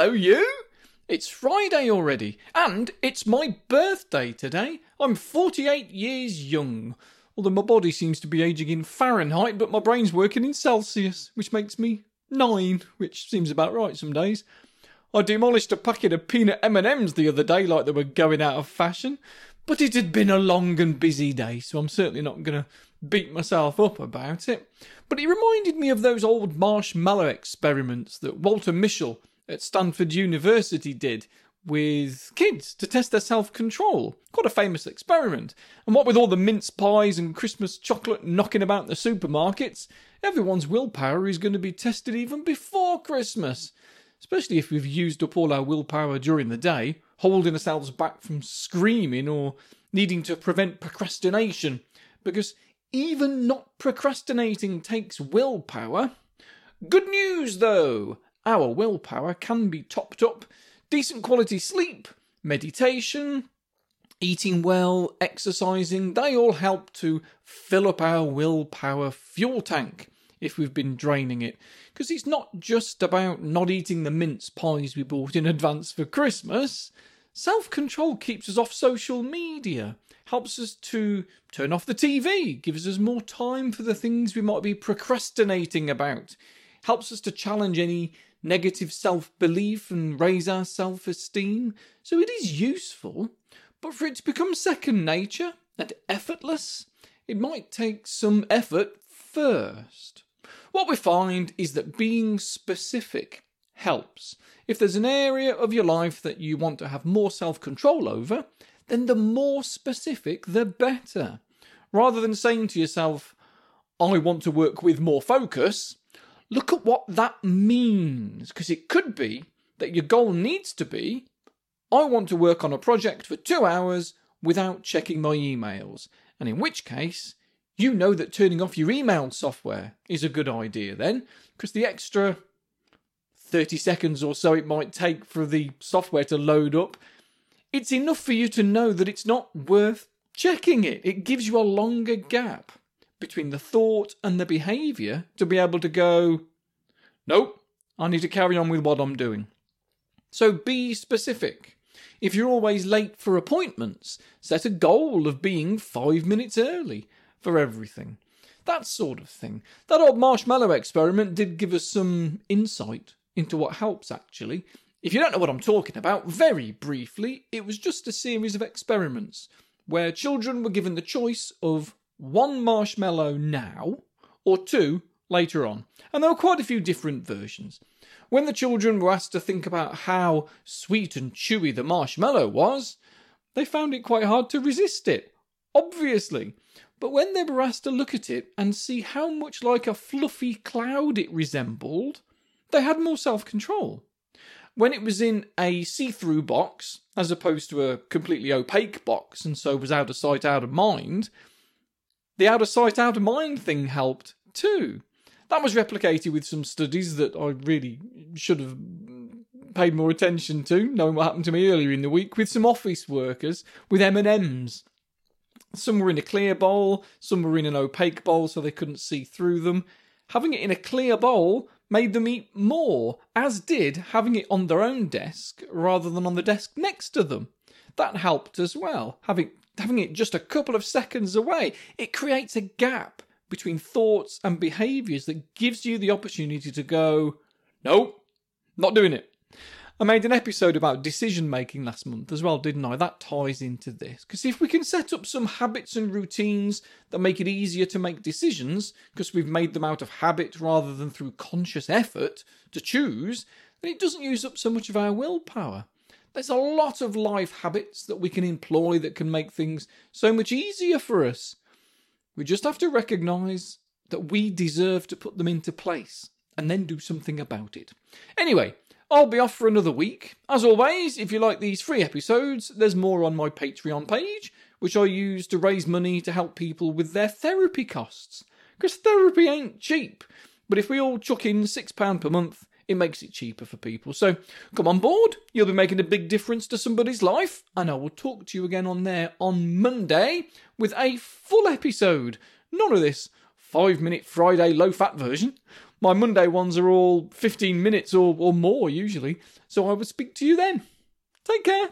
Hello, you! It's Friday already, and it's my birthday today. I'm 48 years young. Although my body seems to be aging in Fahrenheit, but my brain's working in Celsius, which makes me nine, which seems about right some days. I demolished a packet of peanut M&Ms the other day like they were going out of fashion, but it had been a long and busy day, so I'm certainly not going to beat myself up about it. But it reminded me of those old marshmallow experiments that Walter Mischel at Stanford University did with kids to test their self control. Quite a famous experiment. And what with all the mince pies and Christmas chocolate knocking about the supermarkets, everyone's willpower is going to be tested even before Christmas. Especially if we've used up all our willpower during the day, holding ourselves back from screaming or needing to prevent procrastination. Because even not procrastinating takes willpower. Good news, though! Our willpower can be topped up. Decent quality sleep, meditation, eating well, exercising, they all help to fill up our willpower fuel tank if we've been draining it. Because it's not just about not eating the mince pies we bought in advance for Christmas. Self control keeps us off social media, helps us to turn off the TV, gives us more time for the things we might be procrastinating about, helps us to challenge any negative self belief and raise our self esteem. So it is useful, but for it to become second nature and effortless, it might take some effort first. What we find is that being specific helps. If there's an area of your life that you want to have more self control over, then the more specific, the better. Rather than saying to yourself, I want to work with more focus, look at what that means. Because it could be that your goal needs to be, I want to work on a project for two hours without checking my emails. And in which case, you know that turning off your email software is a good idea then, because the extra 30 seconds or so it might take for the software to load up, it's enough for you to know that it's not worth checking it. It gives you a longer gap between the thought and the behaviour to be able to go, nope, I need to carry on with what I'm doing. So be specific. If you're always late for appointments, set a goal of being five minutes early for everything. That sort of thing. That old marshmallow experiment did give us some insight into what helps, actually. If you don't know what I'm talking about, very briefly, it was just a series of experiments where children were given the choice of one marshmallow now or two later on. And there were quite a few different versions. When the children were asked to think about how sweet and chewy the marshmallow was, they found it quite hard to resist it, obviously. But when they were asked to look at it and see how much like a fluffy cloud it resembled, they had more self control. When it was in a see through box, as opposed to a completely opaque box, and so was out of sight, out of mind, the out of sight, out of mind thing helped too. That was replicated with some studies that I really should have paid more attention to, knowing what happened to me earlier in the week, with some office workers with M&Ms. Some were in a clear bowl, some were in an opaque bowl so they couldn't see through them. Having it in a clear bowl made them eat more, as did having it on their own desk rather than on the desk next to them. That helped as well. Having having it just a couple of seconds away, it creates a gap between thoughts and behaviors that gives you the opportunity to go, nope, not doing it. I made an episode about decision making last month as well, didn't I? That ties into this. Because if we can set up some habits and routines that make it easier to make decisions, because we've made them out of habit rather than through conscious effort to choose, then it doesn't use up so much of our willpower. There's a lot of life habits that we can employ that can make things so much easier for us. We just have to recognise that we deserve to put them into place and then do something about it. Anyway, I'll be off for another week. As always, if you like these free episodes, there's more on my Patreon page, which I use to raise money to help people with their therapy costs. Because therapy ain't cheap, but if we all chuck in £6 per month, it makes it cheaper for people. So come on board, you'll be making a big difference to somebody's life, and I will talk to you again on there on Monday with a full episode. None of this five minute Friday low fat version. My Monday ones are all 15 minutes or, or more usually. So I will speak to you then. Take care.